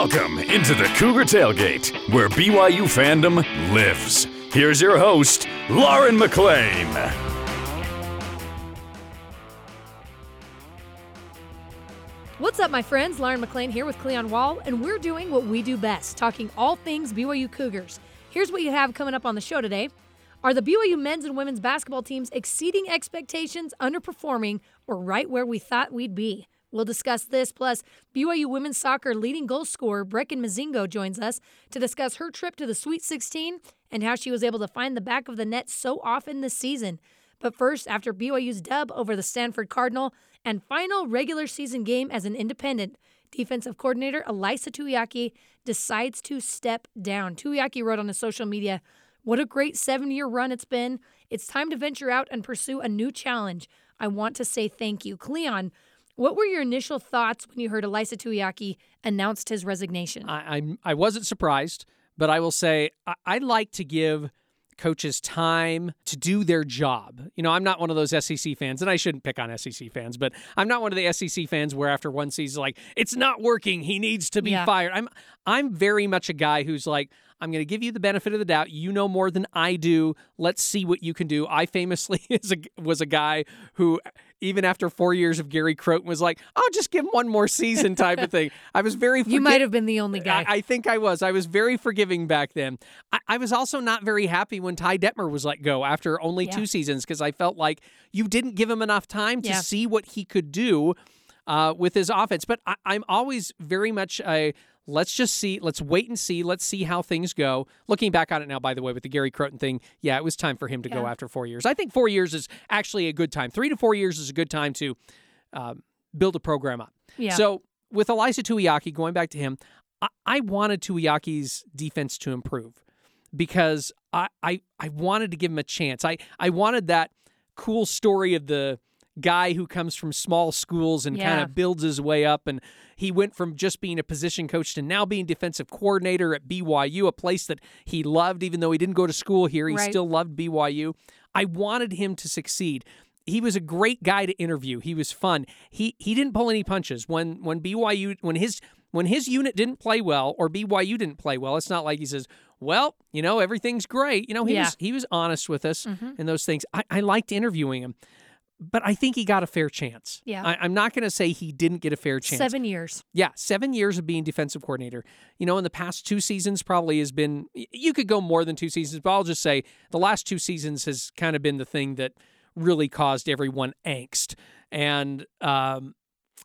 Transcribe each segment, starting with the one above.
Welcome into the Cougar Tailgate, where BYU fandom lives. Here's your host, Lauren McLean. What's up, my friends? Lauren McLean here with Cleon Wall, and we're doing what we do best talking all things BYU Cougars. Here's what you have coming up on the show today. Are the BYU men's and women's basketball teams exceeding expectations, underperforming, or right where we thought we'd be? We'll discuss this. Plus, BYU women's soccer leading goal scorer Brecken Mozingo joins us to discuss her trip to the Sweet 16 and how she was able to find the back of the net so often this season. But first, after BYU's dub over the Stanford Cardinal and final regular season game as an independent, defensive coordinator Ilaisa Tuiaki decides to step down. Tuiaki wrote on his social media, What a great seven year run it's been. It's time to venture out and pursue a new challenge. I want to say thank you. Cleon, what were your initial thoughts when you heard Ilaisa Tuiaki announced his resignation? I, I, I wasn't surprised, but I will say I, I like to give coaches time to do their job. You know, I'm not one of those SEC fans, and I shouldn't pick on SEC fans, but I'm not one of the SEC fans where after one season, like it's not working, he needs to be Yeah. fired. I'm I'm very much a guy who's like. I'm going to give you the benefit of the doubt. You know more than I do. Let's see what you can do. I famously is a, was a guy who, even after four years of Gary Crowton, was like, "I'll just give him one more season," type of thing. I was very. you might have been the only guy. I, I think I was. I was very forgiving back then. I, I was also not very happy when Ty Detmer was let go after only Yeah. two seasons because I felt like you didn't give him enough time to Yeah. see what he could do uh, with his offense. But I, I'm always very much a let's just see, let's wait and see, let's see how things go. Looking back on it now, by the way, with the Gary Crowton thing, yeah, it was time for him to go after four years. I think four years is actually a good time. Three to four years is a good time to um, build a program up. yeah. So with Ilaisa Tuiaki, going back to him, I, I wanted Tuiaki's defense to improve because I, I I wanted to give him a chance. I I wanted that cool story of the guy who comes from small schools and kind of builds his way up and he went from just being a position coach to now being defensive coordinator at BYU, a place that he loved even though he didn't go to school here, he Right. still loved BYU. I wanted him to succeed he was a great guy to interview. He was fun. He he didn't pull any punches when when BYU when his when his unit didn't play well or BYU didn't play well. It's not like he says, "Well, you know, everything's great." You know, he Yeah. was he was honest with us Mhm. and those things. I, I liked interviewing him, but I think he got a fair chance. Yeah. I, I'm not going to say he didn't get a fair chance. Seven years. Yeah, seven years of being defensive coordinator. You know, in the past two seasons, probably has been, you could go more than two seasons, but I'll just say the last two seasons has kind of been the thing that really caused everyone angst. And, um,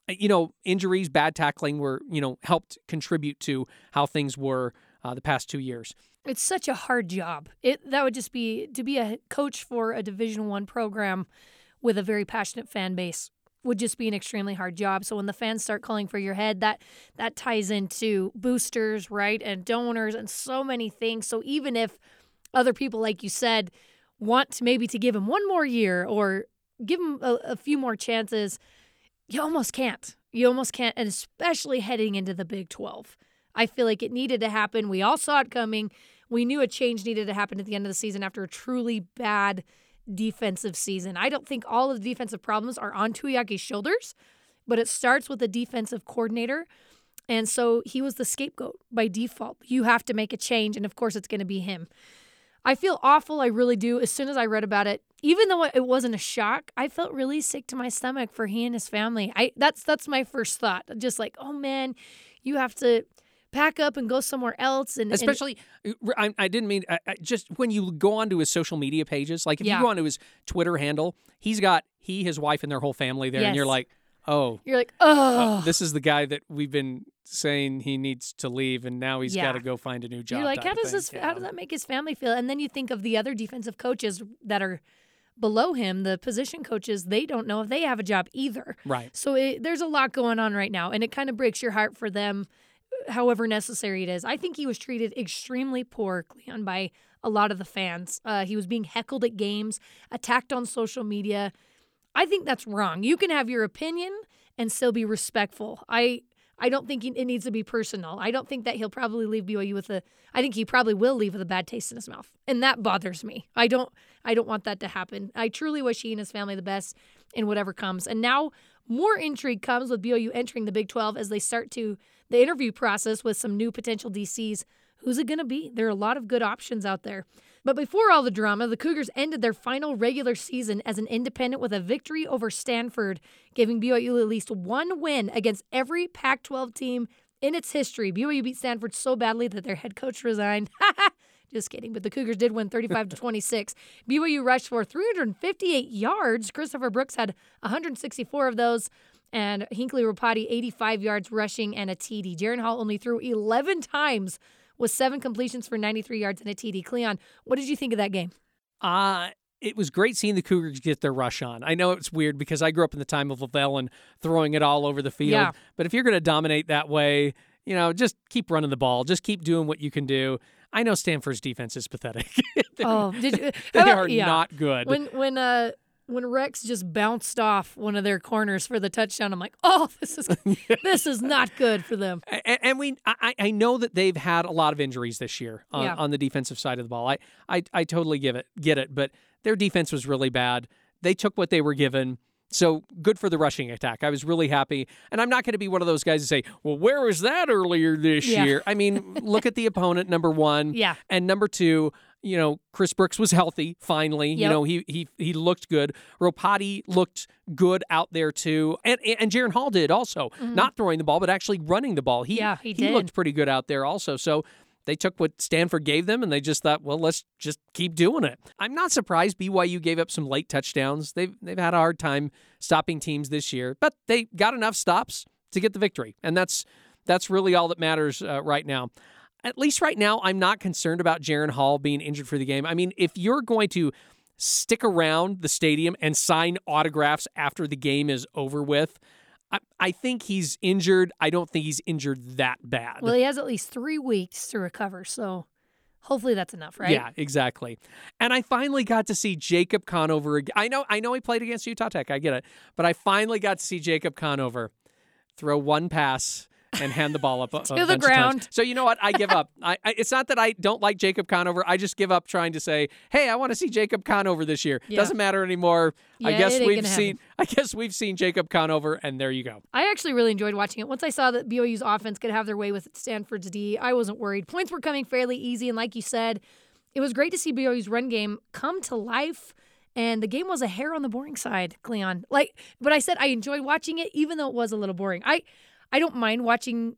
you know, injuries, bad tackling were, you know, helped contribute to how things were uh, the past two years. It's such a hard job. It that would just be to be a coach for a Division One program with a very passionate fan base would just be an extremely hard job. So when the fans start calling for your head, that that ties into boosters, right, and donors and so many things. So even if other people, like you said, want to maybe to give him one more year or give him a, a few more chances, you almost can't. You almost can't, and especially heading into the Big 12. I feel like it needed to happen. We all saw it coming. We knew a change needed to happen at the end of the season after a truly bad defensive season. I don't think all of the defensive problems are on Tuiaki's shoulders, but it starts with the defensive coordinator. And so he was the scapegoat by default. You have to make a change, and of course, it's going to be him. I feel awful. I really do. As soon as I read about it, even though it wasn't a shock, I felt really sick to my stomach for he and his family. I that's that's my first thought. Just like, oh man, you have to pack up and go somewhere else. And and- Especially, uh, I, I didn't mean, I, I, just when you go onto his social media pages, like if Yeah. you go onto his Twitter handle, he's got he, his wife, and their whole family there. And you're like, oh, you're like, Uh, oh, this is the guy that we've been saying he needs to leave, and now he's Yeah. got to go find a new job. You're like, how does this? Yeah. How does that make his family feel? And then you think of the other defensive coaches that are below him, the position coaches. They don't know if they have a job either. Right. So it, there's a lot going on right now, and it kind of breaks your heart for them, however necessary it is. I think he was treated extremely poor, Cleon, by a lot of the fans. Uh, he was being heckled at games, attacked on social media. I think that's wrong. You can have your opinion and still be respectful. I I don't think it needs to be personal. I don't think that he'll probably leave BYU with a. I think he probably will leave with a bad taste in his mouth, and that bothers me. I don't. I don't want that to happen. I truly wish he and his family the best in whatever comes. And now more intrigue comes with BYU entering the Big 12 as they start to the interview process with some new potential DCs. Who's it going to be? There are a lot of good options out there. But before all the drama, the Cougars ended their final regular season as an independent with a victory over Stanford, giving BYU at least one win against every Pac 12 team in its history. BYU beat Stanford so badly that their head coach resigned. Just kidding, but the Cougars did win 35 to 26. BYU rushed for 358 yards. Christopher Brooks had 164 of those, and Hinckley Ropati 85 yards rushing and a TD. Jaren Hall only threw 11 times with seven completions for 93 yards and a TD. Cleon, what did you think of that game? Uh, it was great seeing the Cougars get their rush on. I know it's weird because I grew up in the time of LaVell and throwing it all over the field. Yeah. But if you're going to dominate that way, you know, just keep running the ball. Just keep doing what you can do. I know Stanford's defense is pathetic. oh, did you? they about- are yeah. not good. When when uh when Rex just bounced off one of their corners for the touchdown, I'm like, oh, this is this is not good for them. and, and we, I, I know that they've had a lot of injuries this year on, Yeah. on the defensive side of the ball. I, I, I totally give it, get it, but their defense was really bad. They took what they were given. So good for the rushing attack. I was really happy. And I'm not going to be one of those guys to say, well, where was that earlier this Yeah. year? I mean, look at the opponent, number one. Yeah. And number two, you know, Chris Brooks was healthy finally. You know, he he he looked good. Ropati looked good out there too. And and Jaren Hall did also. Not throwing the ball, but actually running the ball. He Mm-hmm. Yeah, he he looked pretty good out there also. So they took what Stanford gave them and they just thought, well, let's just keep doing it. I'm not surprised BYU gave up some late touchdowns. They've they've had a hard time stopping teams this year, but they got enough stops to get the victory, and that's that's really all that matters uh, right now. At least right now, I'm not concerned about Jaren Hall being injured for the game. I mean, if you're going to stick around the stadium and sign autographs after the game is over with, I, I think he's injured. I don't think he's injured that bad. Well, he has at least three weeks to recover, so hopefully that's enough, right? Yeah, exactly. And I finally got to see Jacob Conover. I know, I know, he played against Utah Tech. I get it, but I finally got to see Jacob Conover throw one pass and hand the ball up a- a To the ground. So you know what? I give up. I, I, it's not that I don't like Jacob Conover. I just give up trying to say, "Hey, I want to see Jacob Conover this year." Yeah. Doesn't matter anymore. I guess we've seen. I guess we've seen Jacob Conover, and there you go. I actually really enjoyed watching it. Once I saw that BYU's offense could have their way with Stanford's D, I wasn't worried. Points were coming fairly easy, and like you said, it was great to see BYU's run game come to life. And the game was a hair on the boring side, Cleon. Like, but I said I enjoyed watching it, even though it was a little boring. I, I don't mind watching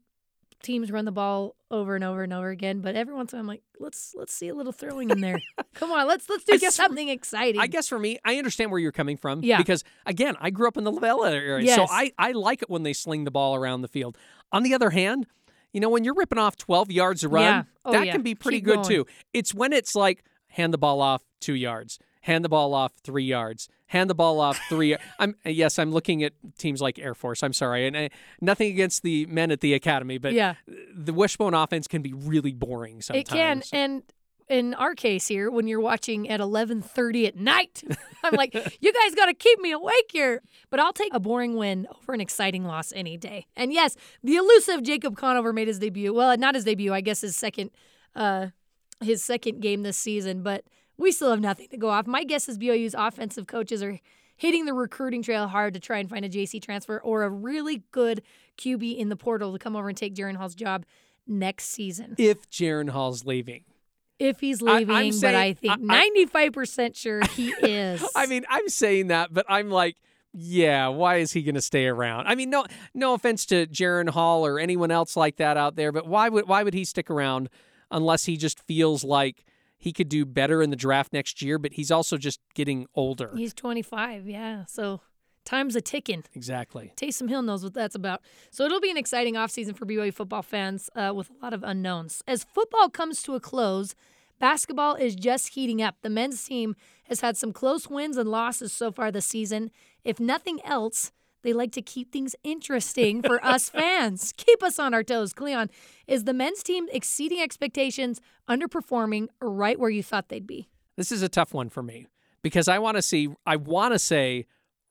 teams run the ball over and over and over again, but every once in a while I'm like, let's let's see a little throwing in there. Come on, let's let's do guess something exciting. I guess for me, I understand where you're coming from. Yeah. Because again, I grew up in the LaVell area, so I I like it when they sling the ball around the field. On the other hand, you know, when you're ripping off 12 yards a run, Yeah. Oh, that yeah. can be pretty Keep good going. too. It's when it's like hand the ball off two yards, hand the ball off three yards, hand the ball off three. I'm yes, I'm looking at teams like Air Force. I'm sorry, and nothing against the men at the academy, but yeah. the wishbone offense can be really boring sometimes. It can, and in our case here, when you're watching at 11:30 at night, I'm like, you guys got to keep me awake here. But I'll take a boring win over an exciting loss any day. And yes, the elusive Jacob Conover made his debut. Well, not his debut, I guess his second, uh, his second game this season. But we still have nothing to go off. My guess is BYU's offensive coaches are hitting the recruiting trail hard to try and find a JC transfer or a really good QB in the portal to come over and take Jaren Hall's job next season if Jaren Hall's leaving. if he's I- I'm leaving, but I think I- I- ninety-five percent sure he is. I mean, I'm saying that, but I'm like, yeah, why is he going to stay around? I mean, no, no offense to Jaren Hall or anyone else like that out there, but why would why would he stick around unless he just feels like he could do better in the draft next year? But he's also just getting older. he's twenty-five. Yeah, so time's a ticking. Exactly. Taysom Hill knows what that's about. So it'll be an exciting offseason for BYU football fans uh, with a lot of unknowns. As football comes to a close, basketball is just heating up. The men's team has had some close wins and losses so far this season. If nothing else, they like to keep things interesting for us fans. Keep us on our toes. Cleon, is the men's team exceeding expectations, underperforming, or right where you thought they'd be? This is a tough one for me because I want to see, I want to say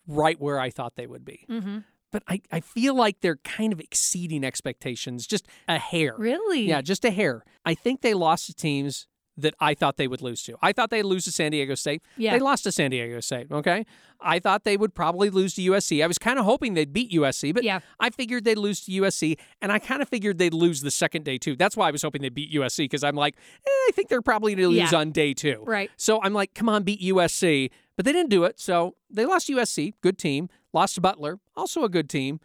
right where I thought they would be. Mm-hmm. But I, I feel like they're kind of exceeding expectations, just a hair. Really? Yeah, just a hair. I think they lost to teams that I thought they would lose to. I thought they'd lose to San Diego State. Yeah. They lost to San Diego State, okay? I thought they would probably lose to USC. I was kind of hoping they'd beat USC, but Yeah. I figured they'd lose to USC, and I kind of figured they'd lose the second day too. That's why I was hoping they'd beat USC because I'm like, eh, I think they're probably going to lose Yeah. on day two. Right. So I'm like, come on, beat USC. But they didn't do it. So they lost to USC, good team. Lost to Butler, also a good team.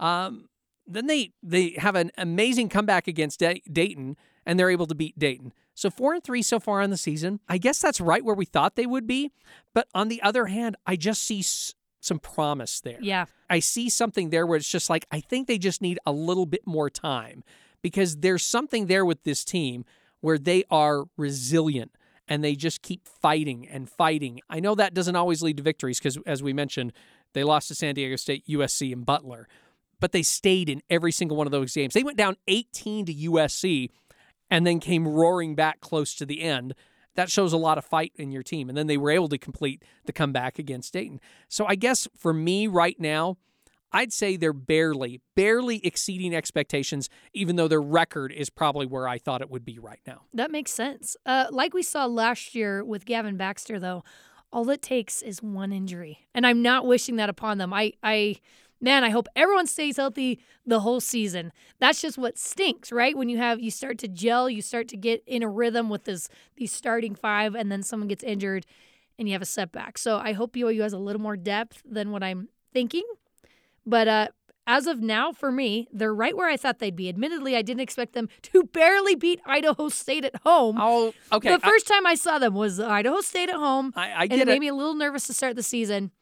Um, then they they have an amazing comeback against Da- Dayton, and they're able to beat Dayton. So four and three so far on the season. I guess that's right where we thought they would be. But on the other hand, I just see s- some promise there. Yeah. I see something there where it's just like I think they just need a little bit more time because there's something there with this team where they are resilient and they just keep fighting and fighting. I know that doesn't always lead to victories because as we mentioned, they lost to San Diego State, USC and Butler, but they stayed in every single one of those games. They went down 18 to USC and then came roaring back close to the end. That shows a lot of fight in your team. And then they were able to complete the comeback against Dayton. So I guess for me right now, I'd say they're barely, barely exceeding expectations, even though their record is probably where I thought it would be right now. That makes sense. Uh, like we saw last year with Gavin Baxter, though, all it takes is one injury, and I'm not wishing that upon them. I, I, man, I hope everyone stays healthy the whole season. That's just what stinks, right? When you have you start to gel, you start to get in a rhythm with this these starting five, and then someone gets injured, and you have a setback. So I hope BYU has a little more depth than what I'm thinking. But uh, as of now, for me, they're right where I thought they'd be. Admittedly, I didn't expect them to barely beat Idaho State at home. Oh, okay. the first time I saw them was Idaho State at home, I, I, and get it made me a little nervous to start the season.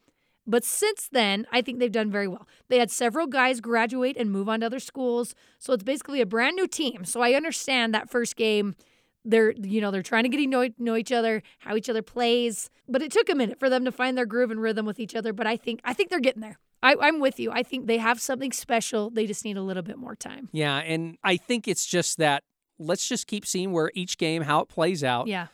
But since then, I think they've done very well. They had several guys graduate and move on to other schools, so it's basically a brand new team. So I understand that first game, they're you know they're trying to get to know, know each other, how each other plays. But it took a minute for them to find their groove and rhythm with each other. But I think I think they're getting there. I, I'm with you. I think they have something special. They just need a little bit more time. Yeah, and I think it's just that let's just keep seeing where each game how it plays out. Yeah.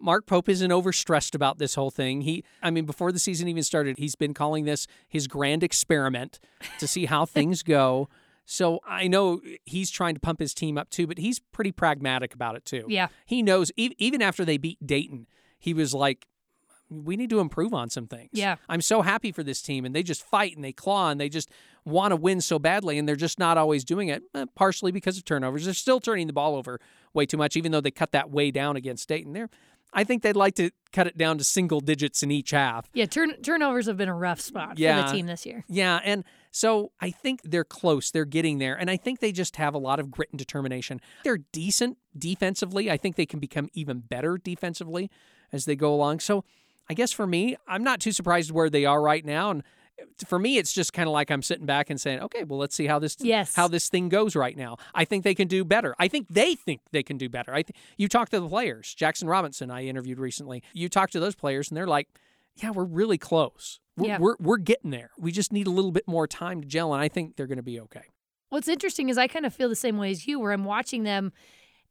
Mark Pope isn't overstressed about this whole thing. He I mean before the season even started, he's been calling this his grand experiment to see how things go. So I know he's trying to pump his team up too, but he's pretty pragmatic about it too. Yeah. He knows e- even after they beat Dayton, he was like we need to improve on some things. Yeah. I'm so happy for this team and they just fight and they claw and they just want to win so badly and they're just not always doing it eh, partially because of turnovers. They're still turning the ball over way too much even though they cut that way down against Dayton. There I think they'd like to cut it down to single digits in each half. Yeah, turn, turnovers have been a rough spot for the team this year. Yeah, and so I think they're close. They're getting there. And I think they just have a lot of grit and determination. They're decent defensively. I think they can become even better defensively as they go along. So I guess for me, I'm not too surprised where they are right now. And for me, it's just kind of like I'm sitting back and saying, okay, well, let's see how this Yes. how this thing goes right now. I think they can do better. I think they think they can do better. I th- you talk to the players, Jackson Robinson, I interviewed recently. You talk to those players, and they're like, yeah, we're really close. We're, Yeah. we're, we're getting there. We just need a little bit more time to gel, and I think they're going to be okay. What's interesting is I kind of feel the same way as you, where I'm watching them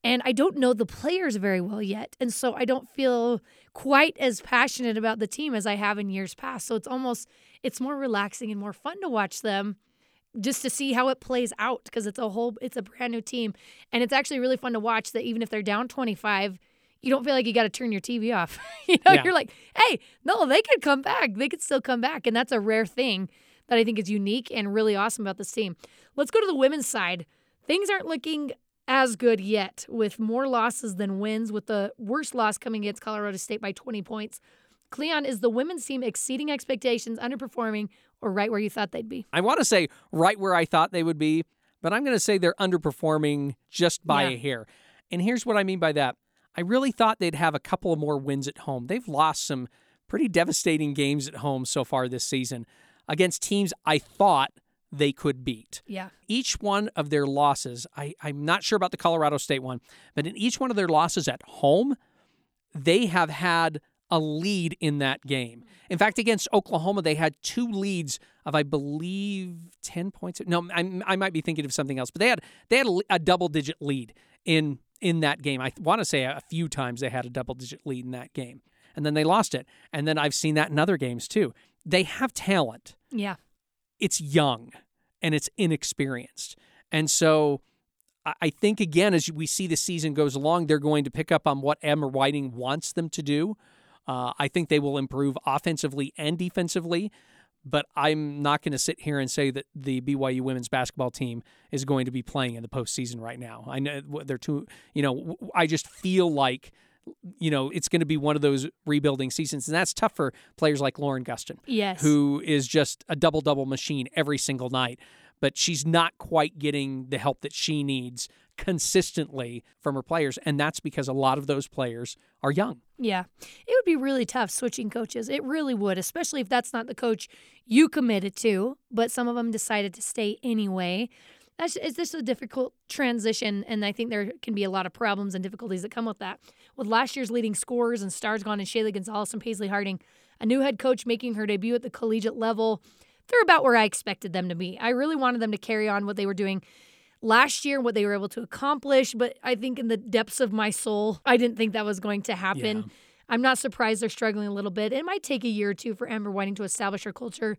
and I don't know the players very well yet. And so I don't feel quite as passionate about the team as I have in years past. So it's almost, it's more relaxing and more fun to watch them just to see how it plays out because it's a whole, it's a brand new team. And it's actually really fun to watch that even if they're down 25, you don't feel like you got to turn your TV off. you know, Yeah. you're like, hey, no, they could come back. They could still come back. And that's a rare thing that I think is unique and really awesome about this team. Let's go to the women's side. Things aren't looking as good yet, with more losses than wins, with the worst loss coming against Colorado State by 20 points. Cleon, is the women's team exceeding expectations, underperforming, or right where you thought they'd be? I want to say right where I thought they would be, but I'm going to say they're underperforming just by Yeah. a hair. And here's what I mean by that. I really thought they'd have a couple of more wins at home. They've lost some pretty devastating games at home so far this season against teams I thought they could beat. Yeah. Each one of their losses, I, I'm not sure about the Colorado State one, but in each one of their losses at home, they have had a lead in that game. In fact, against Oklahoma, they had two leads of, I believe, ten points. No, I, I might be thinking of something else, but they had they had a, a double-digit lead in in that game. I want to say a few times they had a double-digit lead in that game, and then they lost it. And then I've seen that in other games too. They have talent Yeah. it's young and it's inexperienced. And so I think again, as we see the season goes along, they're going to pick up on what Amber Whiting wants them to do. Uh, I think they will improve offensively and defensively, but I'm not going to sit here and say that the BYU women's basketball team is going to be playing in the postseason right now. I know they're too, you know, I just feel like you know, it's going to be one of those rebuilding seasons. And that's tough for players like Lauren Gustin. Yes. Who is just a double double machine every single night. But she's not quite getting the help that she needs consistently from her players. And that's because a lot of those players are young. Yeah. It would be really tough switching coaches. It really would, especially if that's not the coach you committed to, but some of them decided to stay anyway that's it's just a difficult transition, and I think there can be a lot of problems and difficulties that come with that. With last year's leading scorers and stars gone in Shaylee Gonzalez and Paisley Harding, a new head coach making her debut at the collegiate level, they're about where I expected them to be. I really wanted them to carry on what they were doing last year, what they were able to accomplish, but I think in the depths of my soul, I didn't think that was going to happen. Yeah. I'm not surprised they're struggling a little bit. It might take a year or two for Amber Whiting to establish her culture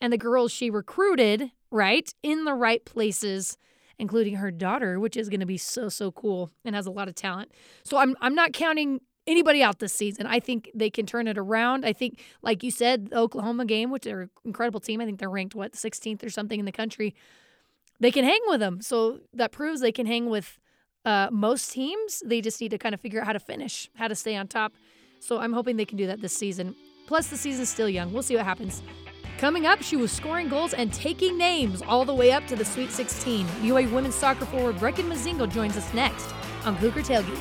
and the girls she recruited, right, in the right places, including her daughter, which is going to be so so cool and has a lot of talent. So I'm I'm not counting anybody out this season. I think they can turn it around. I think, like you said, the Oklahoma game, which are an incredible team. I think they're ranked what 16th or something in the country. They can hang with them, so that proves they can hang with uh, most teams. They just need to kind of figure out how to finish, how to stay on top. So I'm hoping they can do that this season. Plus, the season's still young. We'll see what happens. Coming up, she was scoring goals and taking names all the way up to the Sweet 16. UA women's soccer forward Brecken Mozingo joins us next on Cougar Tailgate.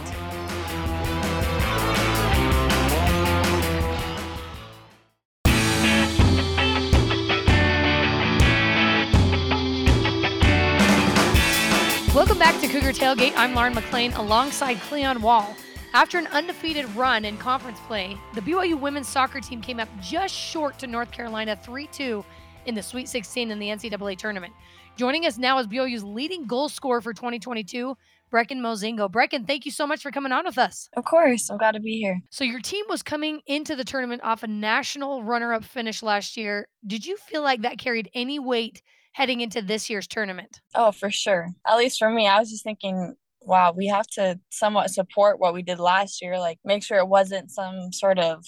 Welcome back to Cougar Tailgate. I'm Lauren McLean alongside Cleon Wall. After an undefeated run in conference play, the BYU women's soccer team came up just short to North Carolina 3 2 in the Sweet 16 in the NCAA tournament. Joining us now is BYU's leading goal scorer for 2022, Brecken Mozingo. Brecken, thank you so much for coming on with us. Of course, I'm glad to be here. So, your team was coming into the tournament off a national runner up finish last year. Did you feel like that carried any weight heading into this year's tournament? Oh, for sure. At least for me, I was just thinking wow, we have to somewhat support what we did last year, like make sure it wasn't some sort of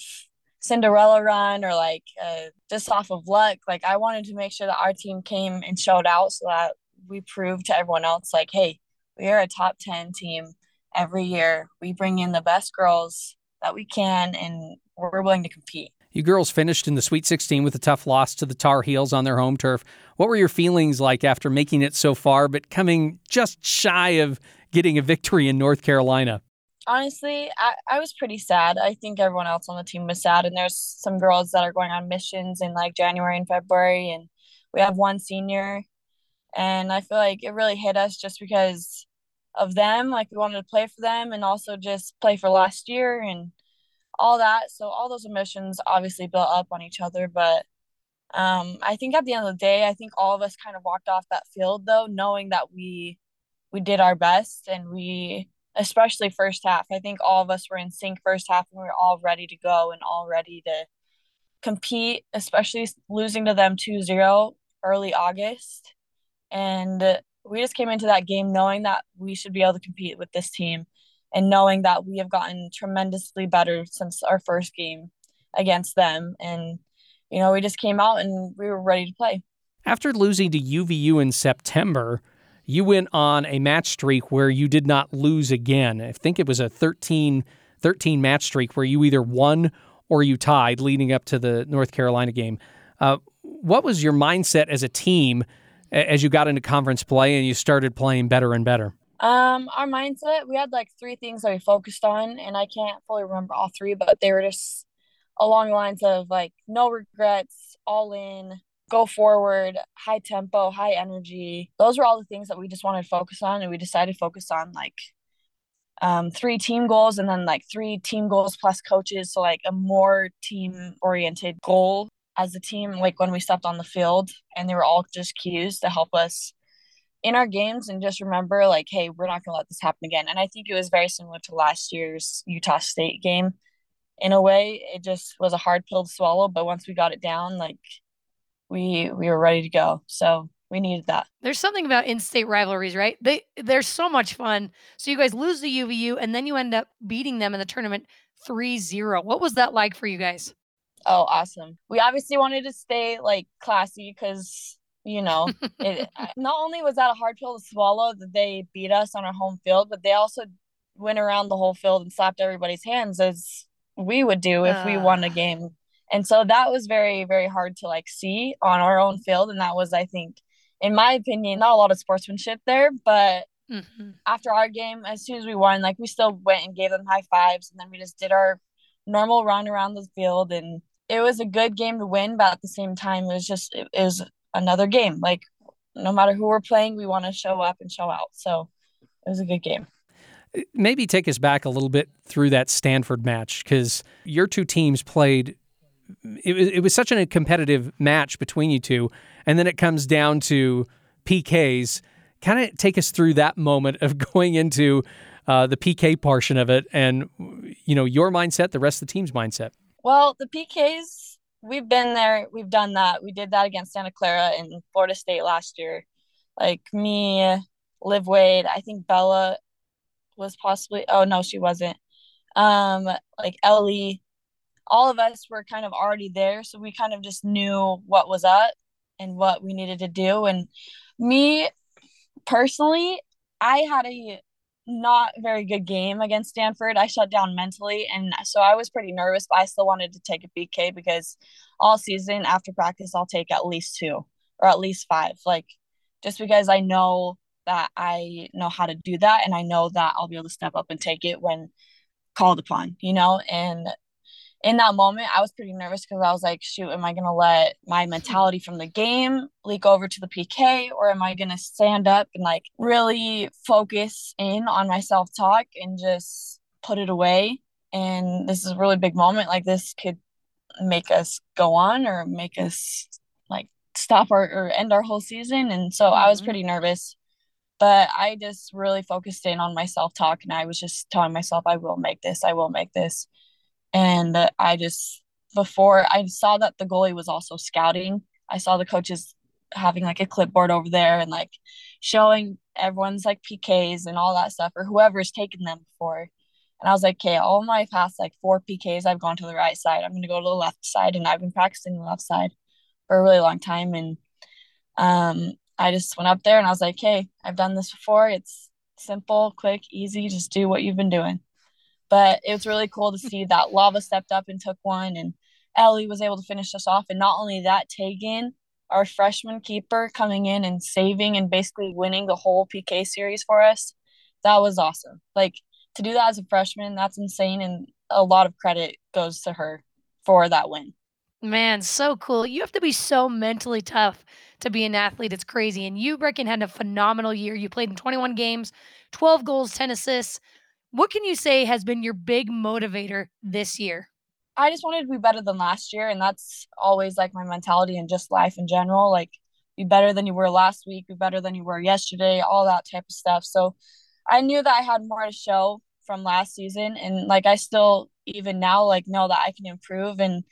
Cinderella run or like uh, just off of luck. Like I wanted to make sure that our team came and showed out so that we proved to everyone else, like, hey, we are a top 10 team every year. We bring in the best girls that we can and we're willing to compete. You girls finished in the Sweet 16 with a tough loss to the Tar Heels on their home turf. What were your feelings like after making it so far, but coming just shy of getting a victory in North Carolina? Honestly, I, I was pretty sad. I think everyone else on the team was sad. And there's some girls that are going on missions in like January and February. And we have one senior. And I feel like it really hit us just because of them. Like we wanted to play for them and also just play for last year and all that. So all those emotions obviously built up on each other. But um, I think at the end of the day, I think all of us kind of walked off that field though, knowing that we we did our best and we especially first half i think all of us were in sync first half and we were all ready to go and all ready to compete especially losing to them 2-0 early august. And we just came into that game knowing that we should be able to compete with this team and knowing that we have gotten tremendously better since our first game against them. And you know we just came out and we were ready to play. After losing to uvu in september you went on a match streak where you did not lose again. I think it was a 13, 13 match streak where you either won or you tied leading up to the North Carolina game. Uh, what was your mindset as a team as you got into conference play and you started playing better and better? Um, our mindset, we had like three things that we focused on, and I can't fully remember all three, but they were just along the lines of like no regrets, all in, go forward, high tempo, high energy. Those were all the things that we just wanted to focus on. And we decided to focus on like um, three team goals and then like three team goals plus coaches. So, like a more team oriented goal as a team, like when we stepped on the field. And they were all just cues to help us in our games and just remember, like, hey, we're not going to let this happen again. And I think it was very similar to last year's Utah State game. In a way, it just was a hard pill to swallow. But once we got it down, like, we we were ready to go. So we needed that. There's something about in-state rivalries, right? They they're so much fun. So you guys lose to UVU and then you end up beating them in the tournament 3-0. What was that like for you guys? Oh, awesome. We obviously wanted to stay like classy cuz you know, it not only was that a hard pill to swallow that they beat us on our home field, but they also went around the whole field and slapped everybody's hands as we would do if uh. we won a game. And so that was very very hard to like see on our own field and that was I think in my opinion, not a lot of sportsmanship there, but mm-hmm. after our game, as soon as we won, like we still went and gave them high fives, and then we just did our normal run around the field, and it was a good game to win. But at the same time, it was just it, it was another game. Like no matter who we're playing, we want to show up and show out. So it was a good game. Maybe take us back a little bit through that Stanford match because your two teams played it was, it was such a competitive match between you two. And then it comes down to PKs. Kind of take us through that moment of going into uh, the PK portion of it and, you know, your mindset, the rest of the team's mindset. Well, the PKs, we've been there. We've done that. We did that against Santa Clara and Florida State last year. Like me, Liv Wade, I think Bella was possibly, oh, no, she wasn't. Um, like Ellie, all of us were kind of already there so we kind of just knew what was up and what we needed to do. And me personally i had a not very good game against stanford. I shut down mentally and so i was pretty nervous but i still wanted to take a PK because all season after practice i'll take at least two or at least five like just because i know that i know how to do that and i know that i'll be able to step up and take it when called upon you know? And in that moment, I was pretty nervous because I was like, shoot, am I going to let my mentality from the game leak over to the PK or am I going to stand up and like really focus in on my self talk and just put it away? And this is a really big moment. Like, this could make us go on or make us like stop our, or end our whole season. And so mm-hmm. I was mm-hmm. pretty nervous. But I just really focused in on my self talk and I was just telling myself, I will make this, I will make this and I just before I saw that the goalie was also scouting, I saw the coaches having like a clipboard over there and like showing everyone's like PKs and all that stuff or whoever's taken them before. And I was like, okay, all my past like four PKs, I've gone to the right side. I'm gonna go to the left side, and I've been practicing the left side for a really long time. And um, I just went up there and I was like, hey, I've done this before. It's simple, quick, easy. Just do what you've been doing. But it was really cool to see that Lava stepped up and took one, and Ellie was able to finish us off. And not only that, Tegan, our freshman keeper, coming in and saving and basically winning the whole PK series for us. That was awesome. Like to do that as a freshman, that's insane. And a lot of credit goes to her for that win. Man, so cool. You have to be so mentally tough to be an athlete. It's crazy. And you, Brecken, had a phenomenal year. You played in 21 games, 12 goals, 10 assists. What can you say has been your big motivator this year? I just wanted to be better than last year. And that's always like my mentality and just life in general. Like, be better than you were last week, be better than you were yesterday, all that type of stuff. So I knew that I had more to show from last season. And like, I still, even now, like, know that I can improve. And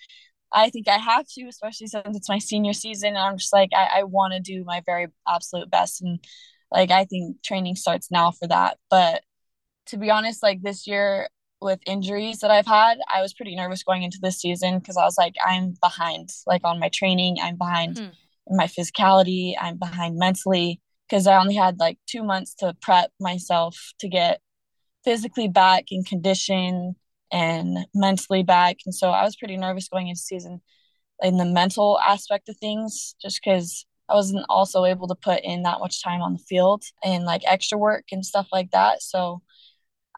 I think I have to, especially since it's my senior season. And I'm just like, I, I want to do my very absolute best. And like, I think training starts now for that. But to be honest, like this year with injuries that I've had, I was pretty nervous going into this season because I was like, I'm behind, like on my training, I'm behind hmm. in my physicality, I'm behind mentally because I only had like two months to prep myself to get physically back in condition and mentally back. And so I was pretty nervous going into season in the mental aspect of things just because I wasn't also able to put in that much time on the field and like extra work and stuff like that. So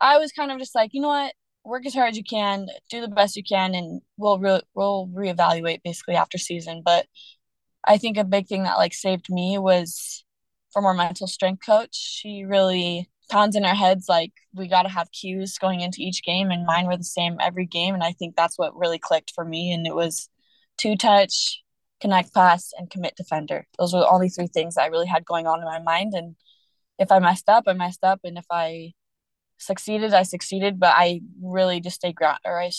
I was kind of just like, you know what, work as hard as you can, do the best you can, and we'll re- we'll reevaluate basically after season. But I think a big thing that like saved me was from our mental strength coach. She really pounds in our heads like we got to have cues going into each game, and mine were the same every game. And I think that's what really clicked for me. And it was two touch, connect pass, and commit defender. Those were the only three things I really had going on in my mind. And if I messed up, I messed up, and if I succeeded, I succeeded, but I really just stayed ground or I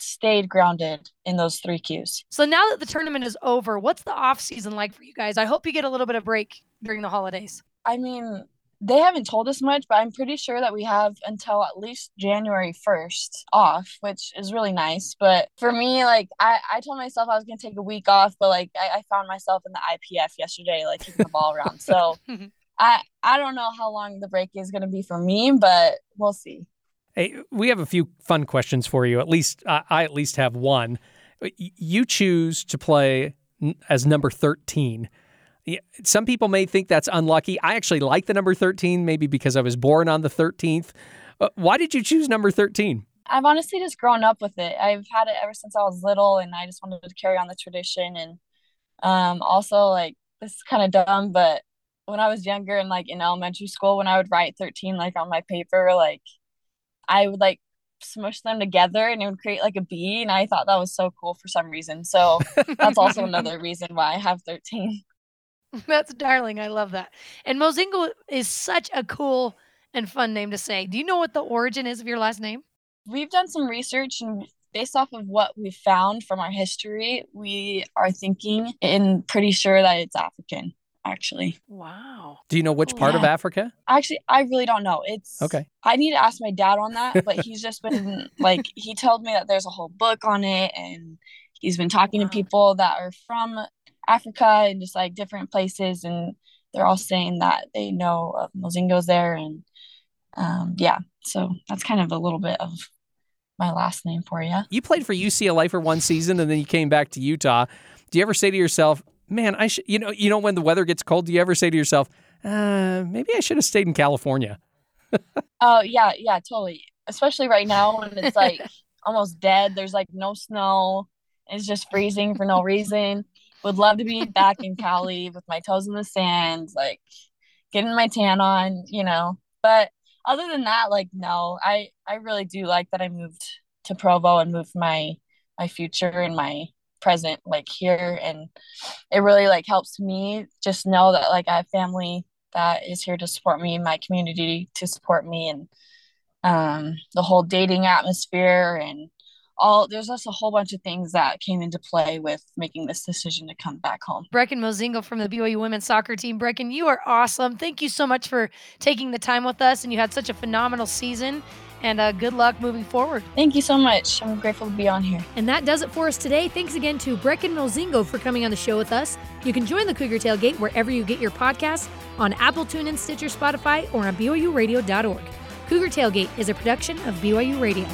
stayed grounded in those three cues. So now that the tournament is over, what's the off season like for you guys? I hope you get a little bit of break during the holidays. I mean, they haven't told us much, but I'm pretty sure that we have until at least January 1st off, which is really nice. But for me, like I, I told myself I was gonna take a week off, but like I, I found myself in the IPF yesterday, like kicking the ball around. So mm-hmm. I I don't know how long the break is gonna be for me, but we'll see. Hey, we have a few fun questions for you. At least I, I at least have one. You choose to play as number 13 some people may think that's unlucky. I actually like the number 13, maybe because I was born on the 13th. Uh, why did you choose number 13? I've honestly just grown up with it. I've had it ever since I was little, and I just wanted to carry on the tradition. And um, also, like, this is kind of dumb, but when I was younger and like in elementary school, when I would write 13 like on my paper, like I would like smush them together and it would create like a bee. And I thought that was so cool for some reason. So that's also another reason why I have 13. That's darling. I love that. And Mozingo is such a cool and fun name to say. Do you know what the origin is of your last name? We've done some research and based off of what we found from our history, we are thinking and pretty sure that it's African, actually. Wow. Do you know which part yeah. of Africa? Actually, I really don't know. It's okay. I need to ask my dad on that, but he's just been like, he told me that there's a whole book on it and he's been talking wow. to people that are from Africa and just like different places, and they're all saying that they know of Mozingos there, and um, yeah, so that's kind of a little bit of my last name for you. You played for UCLA for one season, and then you came back to Utah. Do you ever say to yourself, "Man, I should," you know, you know, when the weather gets cold, do you ever say to yourself, uh, "Maybe I should have stayed in California"? Oh yeah, yeah, totally. Especially right now when it's like almost dead. There's like no snow. It's just freezing for no reason would love to be back in Cali with my toes in the sand, like getting my tan on, you know. But other than that, like no, I I really do like that I moved to Provo and moved my my future and my present like here and it really like helps me just know that like I have family that is here to support me, my community to support me and um the whole dating atmosphere and all there's just a whole bunch of things that came into play with making this decision to come back home. Brecken Mozingo from the BYU women's soccer team. Brecken, you are awesome. Thank you so much for taking the time with us, and you had such a phenomenal season. And uh, good luck moving forward. Thank you so much. I'm grateful to be on here. And that does it for us today. Thanks again to Brecken Mozingo for coming on the show with us. You can join the Cougar Tailgate wherever you get your podcasts on Apple, TuneIn, Stitcher, Spotify, or on BYURadio.org. Cougar Tailgate is a production of BYU Radio.